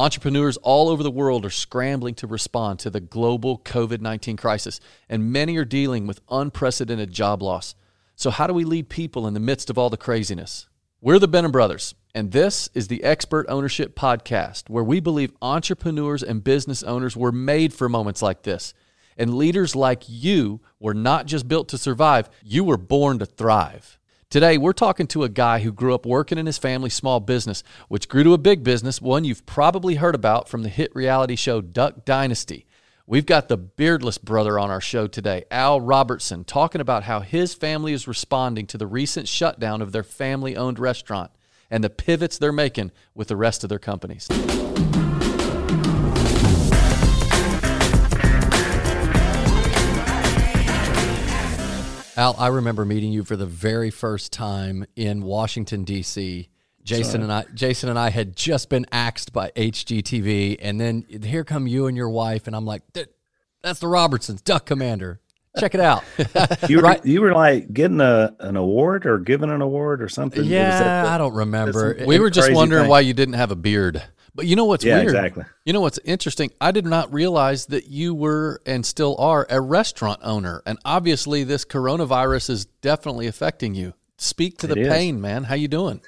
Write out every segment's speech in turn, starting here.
Entrepreneurs all over the world are scrambling to respond to the global COVID 19 crisis, and many are dealing with unprecedented job loss. So, how do we lead people in the midst of all the craziness? We're the Benham Brothers, and this is the Expert Ownership Podcast, where we believe entrepreneurs and business owners were made for moments like this. And leaders like you were not just built to survive, you were born to thrive. Today, we're talking to a guy who grew up working in his family's small business, which grew to a big business, one you've probably heard about from the hit reality show Duck Dynasty. We've got the beardless brother on our show today, Al Robertson, talking about how his family is responding to the recent shutdown of their family owned restaurant and the pivots they're making with the rest of their companies. Al, I remember meeting you for the very first time in Washington D.C. Jason and I, Jason and I had just been axed by HGTV, and then here come you and your wife, and I'm like, "That's the Robertsons, Duck Commander. Check it out." you were right? you were like getting a an award or giving an award or something. Yeah, the, I don't remember. We were just wondering thing. why you didn't have a beard. But you know what's yeah, weird? exactly. You know what's interesting? I did not realize that you were and still are a restaurant owner, and obviously this coronavirus is definitely affecting you. Speak to the it pain, is. man. How you doing?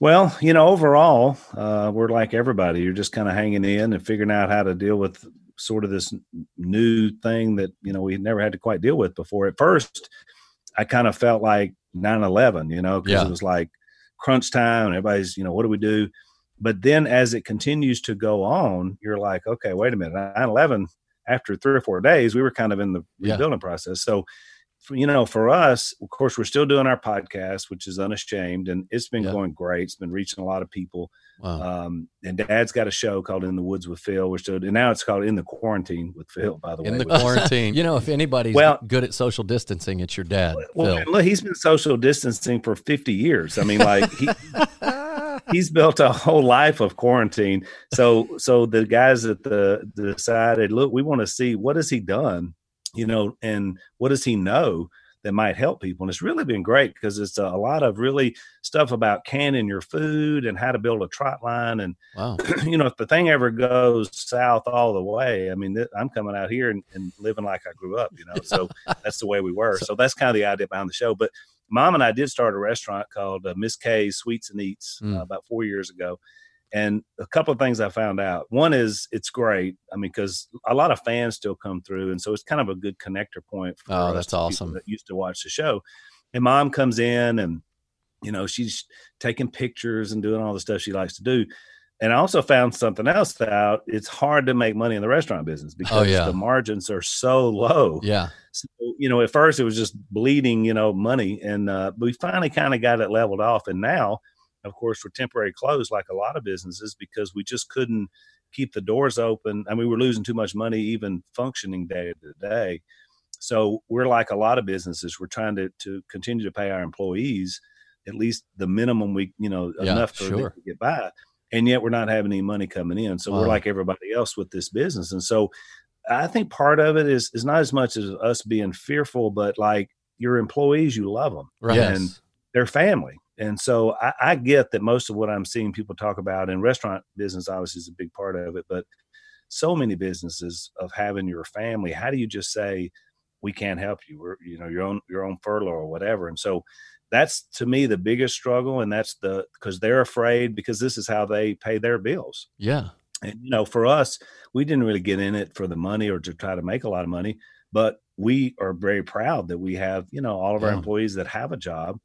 Well, you know, overall, uh, we're like everybody. You're just kind of hanging in and figuring out how to deal with sort of this new thing that you know we never had to quite deal with before. At first, I kind of felt like 9/11, you know, because yeah. it was like crunch time, and everybody's, you know, what do we do? But then as it continues to go on, you're like, okay, wait a minute. 9 11, after three or four days, we were kind of in the rebuilding yeah. process. So, you know, for us, of course, we're still doing our podcast, which is unashamed, and it's been yeah. going great. It's been reaching a lot of people. Wow. Um, and Dad's got a show called In the Woods with Phil. We're still, and now it's called In the Quarantine with Phil. By the way, in the quarantine. you know, if anybody's well, good at social distancing, it's your dad. Well, Phil. look, he's been social distancing for fifty years. I mean, like he. he's built a whole life of quarantine. So so the guys at the decided, look, we want to see what has he done, you know, and what does he know that might help people. And it's really been great because it's a, a, lot of really stuff about canning your food and how to build a trot line. And wow. you know, if the thing ever goes south all the way, I mean, th- I'm coming out here and, and, living like I grew up, you know. So that's the way we were. So that's kind of the idea behind the show. But mom and I did start a restaurant called uh, Miss Kay's Sweets and Eats mm. uh, about four years ago. And a couple of things I found out. One is it's great. I mean, because a lot of fans still come through, and so it's kind of a good connector point. For oh, that's awesome. That used to watch the show, and mom comes in, and you know she's taking pictures and doing all the stuff she likes to do. And I also found something else out. It's hard to make money in the restaurant business oh, because oh, yeah. the margins are so low. Yeah. So, you know, at first it was just bleeding, you know, money. And uh, we finally kind of got it leveled off. And now, of course, we're temporary closed like a lot of businesses because we just couldn't keep the doors open. I mean, we were losing too much money even functioning day to day. So we're like a lot of businesses. We're trying to, to continue to pay our employees at least the minimum we, you know, yeah, enough for sure. to get by and yet we're not having any money coming in. So wow. we're like everybody else with this business. And so I think part of it is is not as much as us being fearful, but like your employees, you love them, right? And yes. their family. And so I, I, get that most of what I'm seeing people talk about in restaurant business obviously is a big part of it, but so many businesses of having your family. How do you just say we can't help you? We're you know your own your own furlough or whatever. And so that's to me the biggest struggle and that's the because they're afraid because this is how they pay their bills yeah and you know for us we didn't really get in it for the money or to try to make a lot of money but we are very proud that we have you know all of yeah. our employees that have a job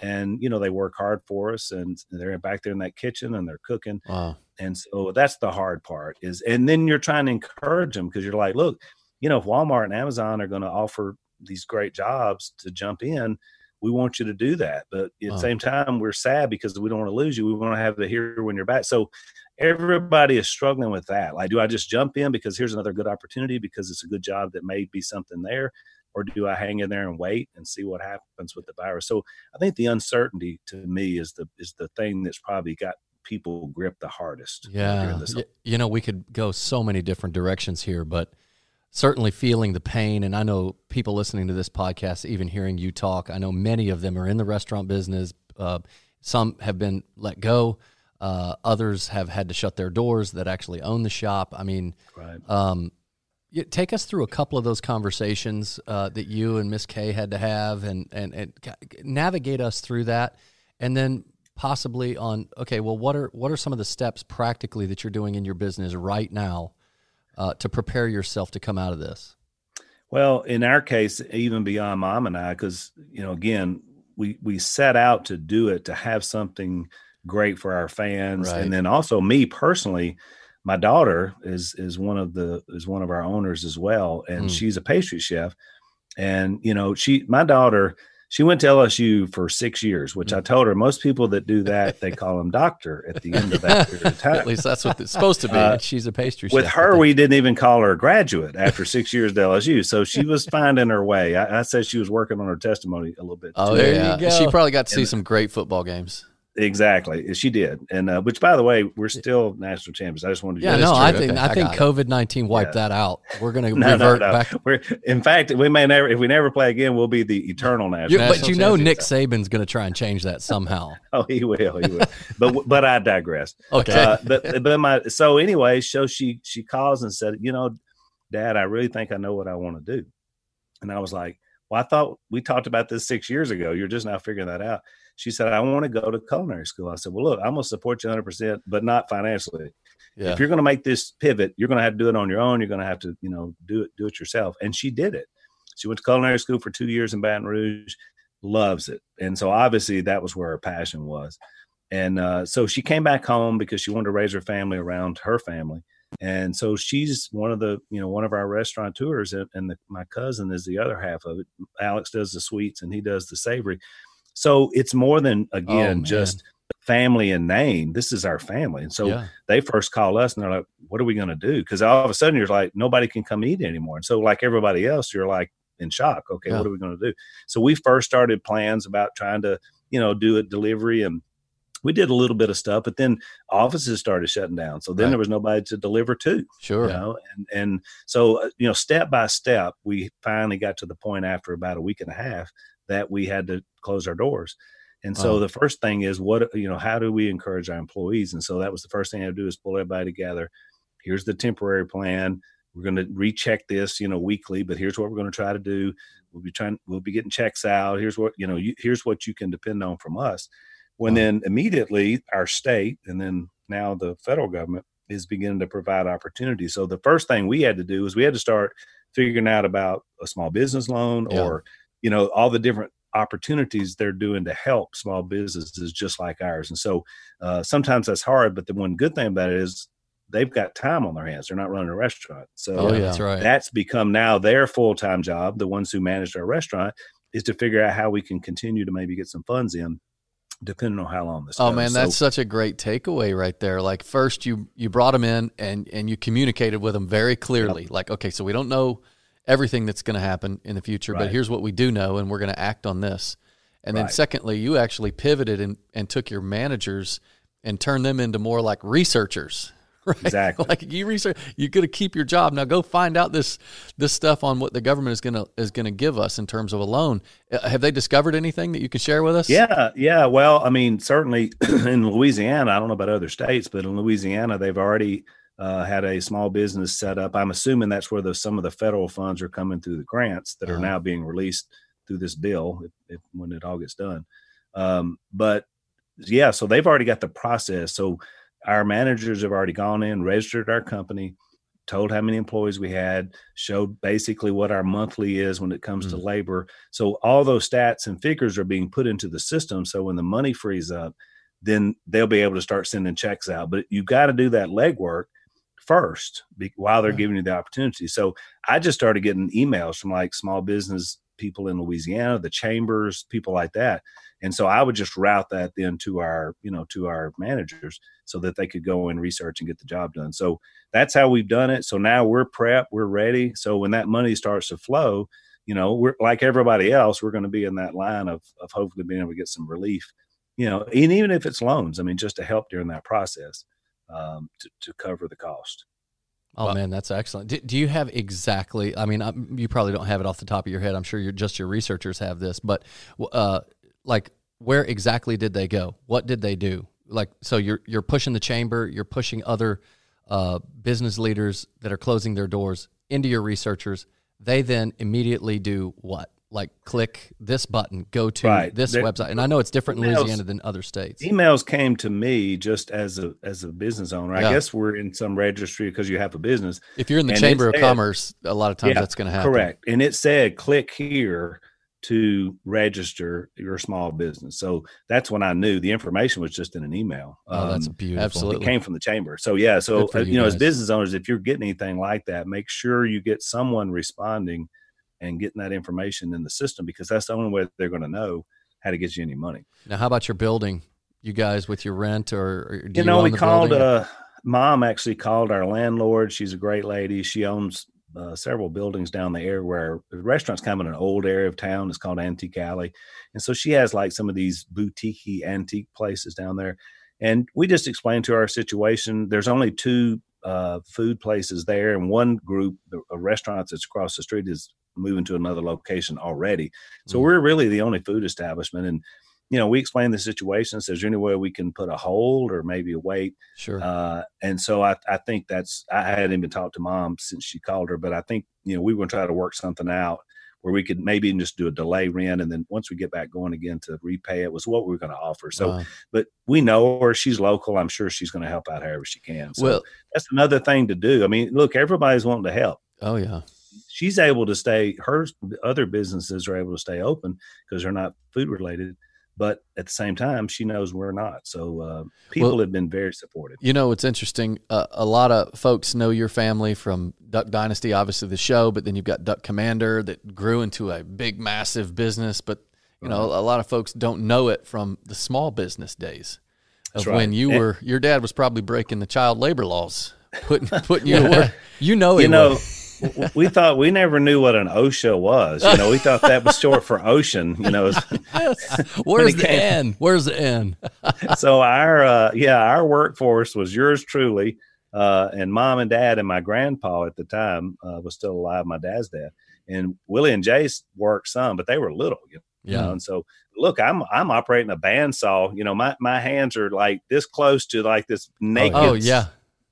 and you know they work hard for us and they're back there in that kitchen and they're cooking wow. and so that's the hard part is and then you're trying to encourage them because you're like look you know if walmart and amazon are going to offer these great jobs to jump in we want you to do that. But at the same time, we're sad because we don't want to lose you. We want to have the here when you're back. So everybody is struggling with that. Like, do I just jump in because here's another good opportunity because it's a good job that may be something there? Or do I hang in there and wait and see what happens with the virus? So I think the uncertainty to me is the is the thing that's probably got people grip the hardest. Yeah. You know, we could go so many different directions here, but certainly feeling the pain. And I know people listening to this podcast, even hearing you talk, I know many of them are in the restaurant business. Uh, some have been let go. Uh, others have had to shut their doors that actually own the shop. I mean, Right. um, you, take us through a couple of those conversations uh, that you and Miss Kay had to have, and and and navigate us through that, and then possibly on okay, well, what are what are some of the steps practically that you're doing in your business right now uh, to prepare yourself to come out of this? Well, in our case, even beyond mom and I, because you know, again, we we set out to do it to have something great for our fans, Right. and then also me personally, my daughter is is one of the is one of our owners as well, and Mm. she's a pastry chef, and you know, she my daughter. She went to LSU for six years, which I told her most people that do that they call them doctor at the end of that period of time. At least that's what it's supposed to be. Uh, She's a pastry with chef. her, we didn't even call her a graduate after six years at LSU. So she was finding her way. I, I said she was working on her testimony a little bit. Oh, too. there There you you She probably got to see And- some great football games. Exactly. She did. And uh, which, by the way, we're still national champions. I just wanted to. Yeah, no, true. I think Okay, I I think. COVID nineteen wiped Yeah. that out. We're going to No, no, revert no. back. We're, in fact, we may never, if we never play again, we'll be the eternal You, national. but you know, Nick champions. Saban's going to try and change that somehow. Oh, he will. He will. but but I digress. Okay. Uh, but but my so anyway, so she she calls and said, you know, Dad, I really think I know what I want to do. And I was like, Well, I thought we talked about this six years ago. You're just now figuring that out. She said, I want to go to culinary school. I said, Well, look, I'm gonna support you 100, percent but not financially. yeah. If you're gonna make this pivot, you're gonna have to do it on your own. You're gonna have to, you know, do it do it yourself. And she did it. She went to culinary school for two years in Baton Rouge, loves it. And so obviously that was where her passion was. And uh, so she came back home because she wanted to raise her family around her family. And so she's one of the, you know, one of our restaurateurs, and, and the, my cousin is the other half of it. Alex does the sweets and he does the savory. So it's more than again Oh, just family and name. This is our family. And so yeah. they first call us and they're like, "What are we going to do?" Because all of a sudden you're like, nobody can come eat anymore. And so, like everybody else, you're like in shock. Okay, Yeah. what are we going to do? So we first started plans about trying to, you know, do a delivery and. We did a little bit of stuff, but then offices started shutting down. So then Right. there was nobody to deliver to Sure. you know and and so uh, you know step by step we finally got to the point after about a week and a half that we had to close our doors and so Wow. the first thing is what you know how do we encourage our employees and so that was the first thing i had to do is pull everybody together here's the temporary plan we're going to recheck this you know weekly but here's what we're going to try to do we'll be trying we'll be getting checks out here's what you know you, here's what you can depend on from us when Wow. then immediately our state and then now the federal government is beginning to provide opportunities. So the first thing we had to do is we had to start figuring out about a small business loan Yeah. or you know all the different opportunities they're doing to help small businesses just like ours. And so uh, sometimes that's hard, but the one good thing about it is they've got time on their hands. They're not running a restaurant. So Oh, yeah. That's right. that's become now their full-time job. The ones who manage our restaurant is to figure out how we can continue to maybe get some funds in depending on how long this Oh goes. man, So- that's such a great takeaway right there. Like first you you brought them in and and you communicated with them very clearly. Like okay, so we don't know everything that's going to happen in the future, but here's what we do know and we're going to act on this. And then secondly, you actually pivoted and and took your managers and turned them into more like researchers. Right? Exactly. Like you research, you're going to keep your job. Now go find out this this stuff on what the government is gonna is gonna give us in terms of a loan. Uh, Have they discovered anything that you can share with us? Yeah, yeah. Well, I mean, certainly in Louisiana, I don't know about other states, but in Louisiana, they've already uh, had a small business set up. I'm assuming that's where the, some of the federal funds are coming through the grants that are Uh-huh. now being released through this bill if, if, when it all gets done. Um, but yeah, so they've already got the process. So our managers have already gone in, registered our company, told how many employees we had, showed basically what our monthly is when it comes to labor. So all those stats and figures are being put into the system. So when the money frees up, then they'll be able to start sending checks out. But you've got to do that legwork first be, while they're giving you the opportunity. So I just started getting emails from like small business people in Louisiana, the chambers, people like that. And so I would just route that then to our, you know, to our managers so that they could go and research and get the job done. So that's how we've done it. So now we're prepped, we're ready. So when that money starts to flow, you know, we're like everybody else, we're going to be in that line of of hopefully being able to get some relief, you know, and even if it's loans, I mean, just to help during that process um, to, to cover the cost. Oh Well- man, that's excellent. Do, do you have exactly? I mean, um, you probably don't have it off the top of your head. I'm sure you're just your researchers have this, but uh, like, where exactly did they go? What did they do? like so you're you're pushing the chamber, you're pushing other uh, business leaders that are closing their doors into your researchers. They then immediately do what? Like click this button, go to Right. this There- website. And I know it's different in Louisiana than other states. emails came to me just as a as a business owner. Yeah. I guess we're in some registry because you have a business. If you're in the And Chamber of said- Commerce, a lot of times Yeah, that's going to happen. Correct. And it said click here to register your small business. So that's when I knew the information was just in an email. Oh, that's Um, beautiful. absolutely. it came from the chamber. So yeah, so uh, you you know, as business owners, if you're getting anything like that, make sure you get someone responding and getting that information in the system because that's the only way they're going to know how to get you any money. Now, how about your building? You guys with your rent, or, or you know, own we called. building? Uh, mom actually called our landlord. She's a great lady. She owns uh, several buildings down the area where the restaurant's kind of in an old area of town. It's called Antique Alley, and so she has like some of these boutique antique places down there. And we just explained to her our situation. There's only two uh, food places there, and one group, the a restaurant that's across the street, is moving to another location already. So Mm. we're really the only food establishment, and you know, we explained the situation. Says, is there any way we can put a hold or maybe a wait? sure. Uh, and so I, I think that's, I hadn't even talked to mom since she called her, but I think, you know, we were going to try to work something out where we could maybe just do a delay rent. And then once we get back going again to repay it was what we were going to offer. So, Wow. but we know her, she's local. I'm sure she's going to help out however she can. So well, that's another thing to do. I mean, look, everybody's wanting to help. oh yeah. She's able to stay, her other businesses are able to stay open because they're not food related. But at the same time, she knows we're not. So uh, people Well- have been very supportive. You know, it's interesting. Uh, a lot of folks know your family from Duck Dynasty, obviously the show, but then you've got Duck Commander that grew into a big, massive business. But you know, Uh-huh. a lot of folks don't know it from the small business days of right. when you And- were. Your dad was probably breaking the child labor laws, putting putting you to work. You know, you know, was. we thought we never knew what an OSHA was. You know, we thought that was short for ocean. You know, Where's the came- N? Where's the N? so our uh, yeah, our workforce was yours truly, uh, and mom and dad and my grandpa at the time uh, was still alive. My dad's dad and Willie and Jace worked some, but they were little. You know, Yeah. and so look, I'm I'm operating a bandsaw. You know, my my hands are like this close to like this naked Oh yeah.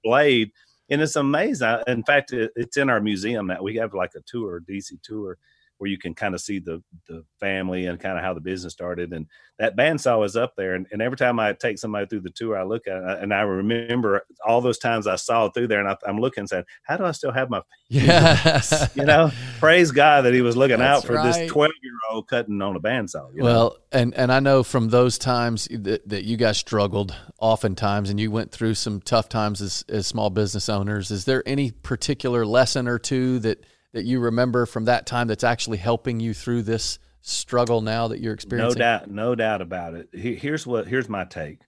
blade and it's amazing. In fact it, it's in our museum now. We have like a tour dc tour where you can kind of see the the family and kind of how the business started and that bandsaw is up there and, and every time i take somebody through the tour i look at it and i remember all those times i saw it through there and I, i'm looking and saying how do i still have my Yes. you know praise god that he was looking That's out for right. this 12 year old cutting on a bandsaw you know? Well, and and I know from those times that, that you guys struggled oftentimes, and you went through some tough times as as small business owners. Is there any particular lesson or two that that you remember from that time that's actually helping you through this struggle now that you're experiencing? no doubt no doubt about it here's what here's my take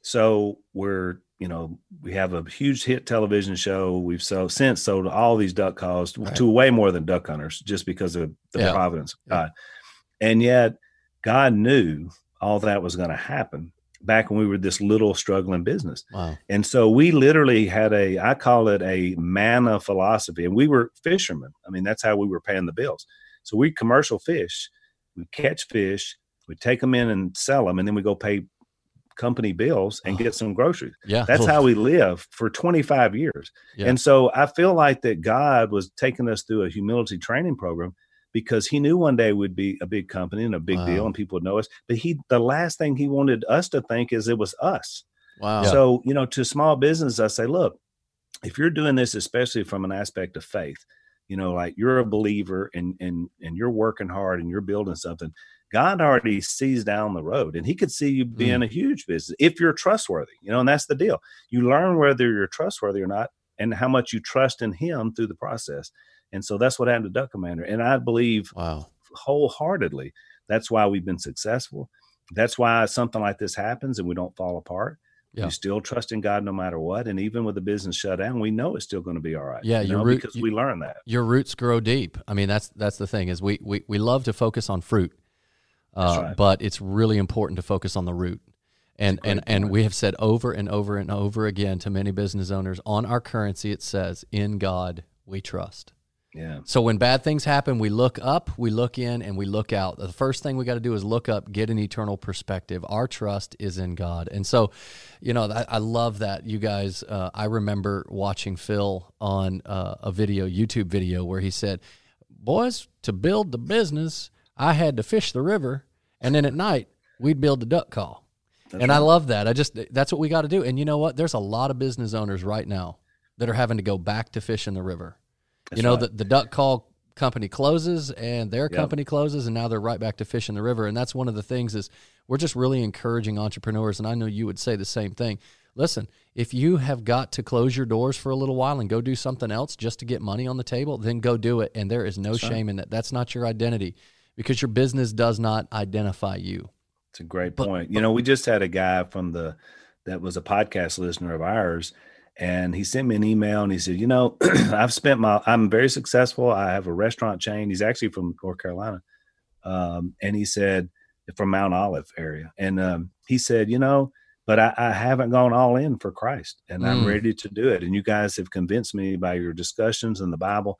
so we're you know we have a huge hit television show we've so since sold all these duck calls Right. to way more than duck hunters just because of the Yeah. providence of Yeah. god and yet god knew all that was going to happen back when we were this little struggling business Wow. and so we literally had a, I call it a manna philosophy. And we were fishermen. I mean, that's how we were paying the bills. So we commercial fish, we catch fish, we take them in and sell them, and then we go pay company bills and get some groceries. Yeah. That's how we live for 25 years. Yeah. And so I feel like that God was taking us through a humility training program because he knew one day we'd be a big company and a big Wow. deal and people would know us. But he the last thing he wanted us to think is it was us. Wow. So, you know, to small business, I say, look, if you're doing this, especially from an aspect of faith, you know, like you're a believer and and and you're working hard and you're building something, God already sees down the road and he could see you hmm. being a huge business if you're trustworthy, you know, and that's the deal. You learn whether you're trustworthy or not and how much you trust in him through the process. And so that's what happened to Duck Commander. And I believe Wow. wholeheartedly that's why we've been successful. That's why something like this happens and we don't fall apart. Yeah. We still trust in God no matter what. And even with the business shut down, we know it's still going to be all right. Yeah, you your know, root- because you- we learn that. Your roots grow deep. I mean, that's that's the thing is we we, we love to focus on fruit, uh, right. but it's really important to focus on the root. And and great and we have said over and over and over again to many business owners on our currency it says in God we trust. Yeah. So when bad things happen, we look up, we look in, and we look out. The first thing we got to do is look up, get an eternal perspective. Our trust is in God. And so, you know, I, I love that. You guys, uh, I remember watching Phil on uh, a video, YouTube video, where he said, Boys, to build the business, I had to fish the river. And then at night, we'd build the duck call. That's and right. I love that. I just, that's what we got to do. And you know what? There's a lot of business owners right now that are having to go back to fish in the river that's you know, right. the, the duck call company closes and their yep. company closes and now they're right back to fishing the river. And that's one of the things is we're just really encouraging entrepreneurs. And I know you would say the same thing. Listen, if you have got to close your doors for a little while and go do something else just to get money on the table, then go do it. And there is no that's shame right. in that. That's not your identity because your business does not identify you. It's a great but, point. you know, we just had a guy from the that was a podcast listener of ours and he sent me an email and he said, you know, I've spent my, I'm very successful. I have a restaurant chain. He's actually from North Carolina. Um, and he said, from Mount Olive area. And um, he said, you know, but I, I, haven't gone all in for Christ and mm. I'm ready to do it. And you guys have convinced me by your discussions and the Bible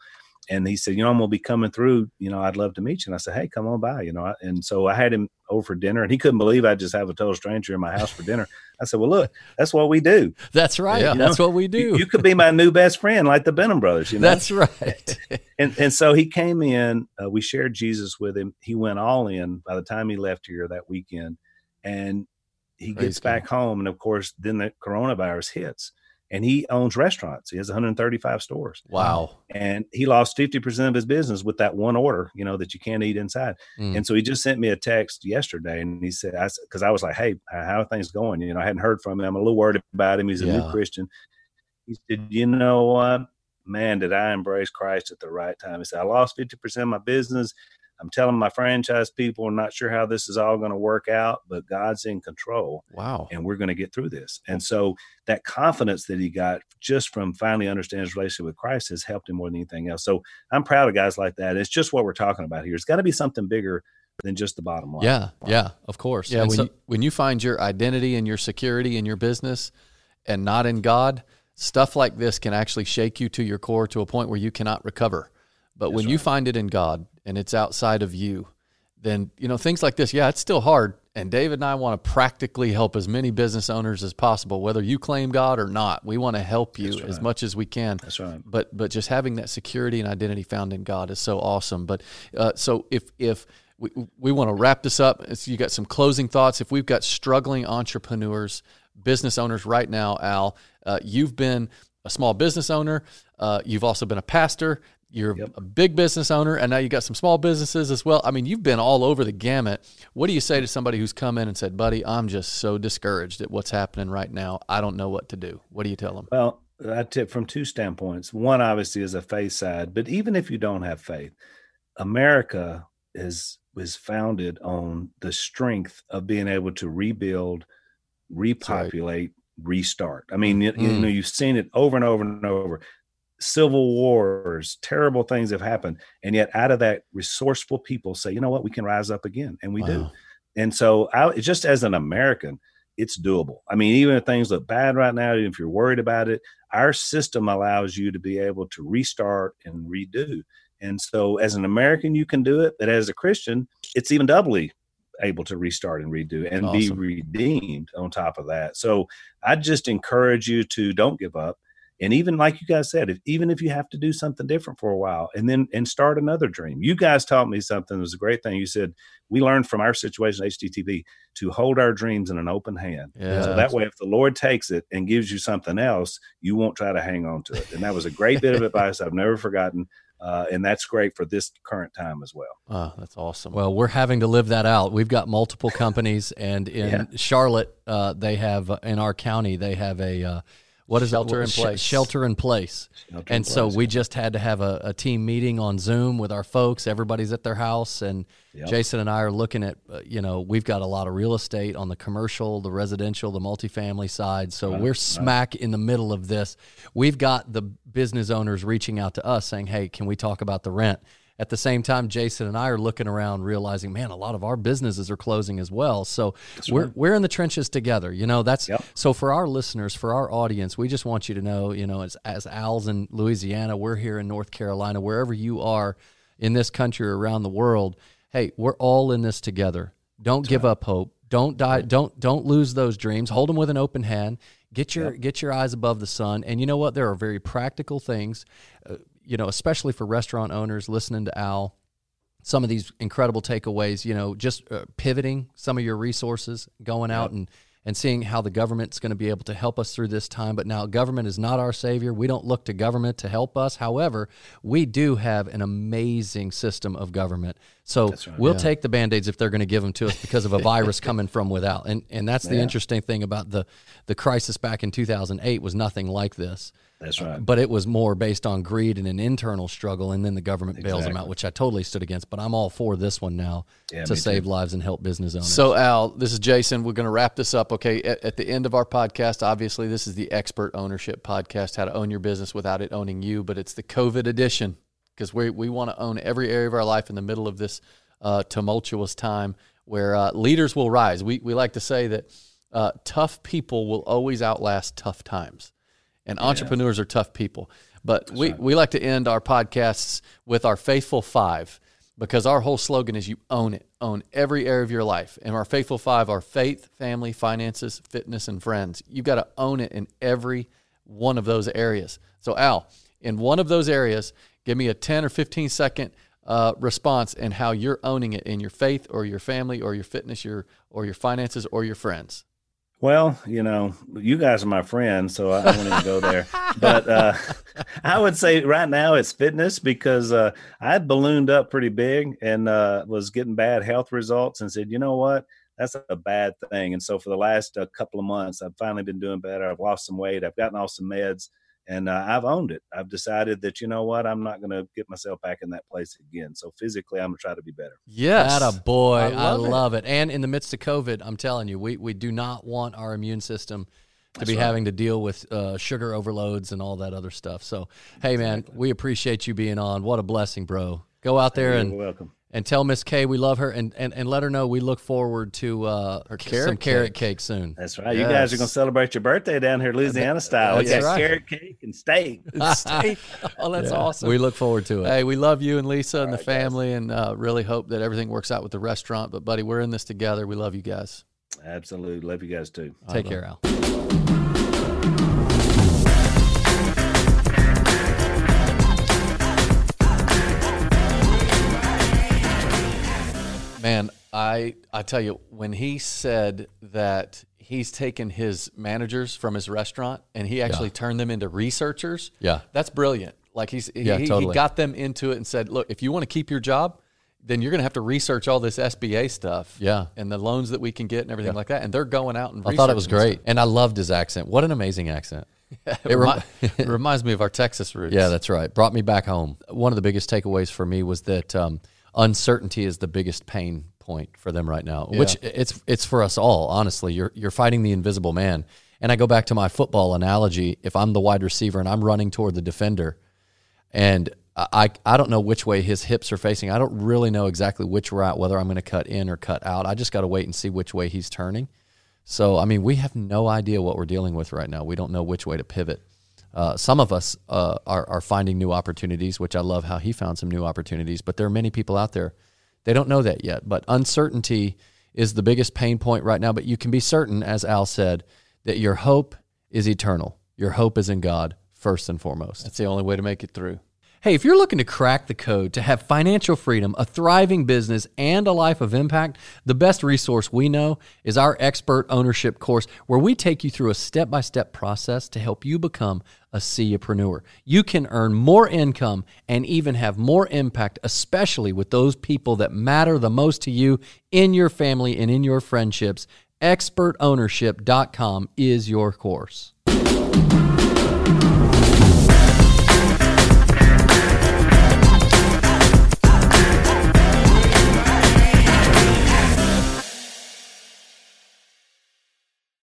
and he said, you know, I'm gonna be coming through. You know, I'd love to meet you. And I said, hey, come on by. You know, and so I had him over for dinner, and he couldn't believe I just have a total stranger in my house for dinner. I said, well, look, that's what we do. That's right. Yeah. That's what we do. You, you, could be my new best friend, like the Benham brothers. You know, that's right. and and so he came in. Uh, we shared Jesus with him. He went all in. By the time he left here that weekend, and he Praise gets God. back home, and of course, then the coronavirus hits and he owns restaurants. He has 135 stores. Wow. And he lost 50% of his business with that one order, you know, that you can't eat inside. Mm. And so he just sent me a text yesterday and he said, I, cause I was like, Hey, how are things going? You know, I hadn't heard from him. I'm a little worried about him. He's a yeah. new Christian. He said, you know what, man, did I embrace Christ at the right time? He said, I lost 50% of my business. I'm telling my franchise people, I'm not sure how this is all going to work out, but God's in control. Wow. And we're going to get through this. And so that confidence that he got just from finally understanding his relationship with Christ has helped him more than anything else. So I'm proud of guys like that. It's just what we're talking about here. It's got to be something bigger than just the bottom line. Yeah. Yeah. Of course. Yeah. when, so, you, when you find your identity and your security in your business and not in God, stuff like this can actually shake you to your core to a point where you cannot recover. But That's when right. you find it in God and it's outside of you, then you know things like this. Yeah, it's still hard. And David and I want to practically help as many business owners as possible, whether you claim God or not. We want to help you right. as much as we can. That's right. But but just having that security and identity found in God is so awesome. But uh, so if if we, we want to wrap this up, so you got some closing thoughts. If we've got struggling entrepreneurs, business owners right now, Al, uh, you've been a small business owner. Uh, you've also been a pastor. You're yep. a big business owner, and now you've got some small businesses as well. I mean, you've been all over the gamut. What do you say to somebody who's come in and said, "Buddy, I'm just so discouraged at what's happening right now. I don't know what to do." What do you tell them? Well, I tip from two standpoints. One, obviously, is a faith side, but even if you don't have faith, America is was founded on the strength of being able to rebuild, repopulate, right. restart. I mean, mm. you, you know, you've seen it over and over and over civil wars, terrible things have happened. And yet, out of that, resourceful people say, you know what, we can rise up again. And we wow. do. And so, I, just as an American, it's doable. I mean, even if things look bad right now, even if you're worried about it, our system allows you to be able to restart and redo. And so, as an American, you can do it. But as a Christian, it's even doubly able to restart and redo and awesome. be redeemed on top of that. So, I just encourage you to don't give up and even like you guys said if, even if you have to do something different for a while and then and start another dream you guys taught me something that was a great thing you said we learned from our situation http to hold our dreams in an open hand yeah, so that way if the lord takes it and gives you something else you won't try to hang on to it and that was a great bit of advice i've never forgotten uh, and that's great for this current time as well. Oh, that's awesome. Well, we're having to live that out. We've got multiple companies, and in yeah. Charlotte, uh, they have in our county they have a uh, what is shelter in place? Shelter in place. Shelter and in so place. we just had to have a, a, team meeting on Zoom with our folks. Everybody's at their house, and yep. Jason and I are looking at. Uh, you know, we've got a lot of real estate on the commercial, the residential, the multifamily side. So right, we're smack right. in the middle of this. We've got the business owners reaching out to us saying, "Hey, can we talk about the rent?" At the same time, Jason and I are looking around, realizing, man, a lot of our businesses are closing as well. So that's we're right. we're in the trenches together. You know, that's yep. so for our listeners, for our audience, we just want you to know, you know, as as Al's in Louisiana, we're here in North Carolina, wherever you are in this country or around the world. Hey, we're all in this together. Don't that's give right. up hope. Don't die. Don't don't lose those dreams. Hold them with an open hand. Get your yep. get your eyes above the sun. And you know what? There are very practical things. Uh, you know, especially for restaurant owners listening to Al, some of these incredible takeaways, you know, just uh, pivoting some of your resources, going out and and seeing how the government's going to be able to help us through this time. But now, government is not our savior. We don't look to government to help us. However, we do have an amazing system of government. So right, we'll yeah. take the band aids if they're going to give them to us because of a virus coming from without. And and that's the yeah. interesting thing about the the crisis back in 2008 was nothing like this. That's right. but it was more based on greed and an internal struggle, and then the government exactly. bails them out, which I totally stood against. But I'm all for this one now yeah, to save too. lives and help business owners. So, Al, this is Jason. We're going to wrap this up. Okay. At, at, the end of our podcast, obviously, this is the expert ownership podcast, how to own your business without it owning you, but it's the COVID edition because we, we want to own every area of our life in the middle of this uh, tumultuous time where uh, leaders will rise. We, we like to say that uh, tough people will always outlast tough times and yeah. entrepreneurs are tough people. But That's we, right. we like to end our podcasts with our faithful five because our whole slogan is you own it, own every area of your life. And our faithful five are faith, family, finances, fitness, and friends. You've got to own it in every one of those areas. So, Al, in one of those areas, give me a 10 or 15 second uh, response and how you're owning it in your faith or your family or your fitness your, or your finances or your friends. Well, you know, you guys are my friends, so I, I won't even go there. But uh, I would say right now it's fitness because uh, I ballooned up pretty big and uh, was getting bad health results and said, you know what? That's a bad thing. And so for the last uh, couple of months, I've finally been doing better. I've lost some weight. I've gotten off some meds and uh, I've owned it. I've decided that you know what, I'm not going to get myself back in that place again. So physically, I'm going to try to be better. Yes, a boy, I love, I love it. it. And in the midst of COVID, I'm telling you, we we do not want our immune system to That's be right. having to deal with uh, sugar overloads and all that other stuff. So, hey, man, we appreciate you being on. What a blessing, bro. Go out there You're and welcome and tell Miss Kay we love her and, and, and let her know we look forward to uh, carrot some carrot cake. soon. That's right. Yes. You guys are going to celebrate your birthday down here, Louisiana style. That's we got right. carrot cake and steak. steak. Oh, that's yeah. awesome. We look forward to it. Hey, we love you and Lisa All and the family guys. and uh, really hope that everything works out with the restaurant. But, buddy, we're in this together. We love you guys. Absolutely. Love you guys too. Take care, Al. Man, I I tell you, when he said that he's taken his managers from his restaurant and he actually yeah. turned them into researchers, yeah, that's brilliant. Like he's yeah, he, totally. he got them into it and said, look, if you want to keep your job, then you're going to have to research all this SBA stuff, yeah, and the loans that we can get and everything yeah. like that. And they're going out and I thought it was great, and I loved his accent. What an amazing accent. it, remi- it, reminds me of our Texas roots. Yeah, that's right. Brought me back home. One of the biggest takeaways for me was that um, uncertainty is the biggest pain point for them right now, yeah. which it's it's for us all. Honestly, you're you're fighting the invisible man. And I go back to my football analogy. If I'm the wide receiver and I'm running toward the defender, and I I don't know which way his hips are facing. I don't really know exactly which route, whether I'm going to cut in or cut out. I just got to wait and see which way he's turning. So I mean, we have no idea what we're dealing with right now. We don't know which way to pivot. Uh, some of us uh, are, are finding new opportunities, which I love how he found some new opportunities. But there are many people out there, they don't know that yet. But uncertainty is the biggest pain point right now. But you can be certain, as Al said, that your hope is eternal. Your hope is in God first and foremost. That's the only way to make it through. Hey, if you're looking to crack the code to have financial freedom, a thriving business, and a life of impact, the best resource we know is our expert ownership course, where we take you through a step by step process to help you become a CEOpreneur. You can earn more income and even have more impact, especially with those people that matter the most to you in your family and in your friendships. ExpertOwnership.com is your course.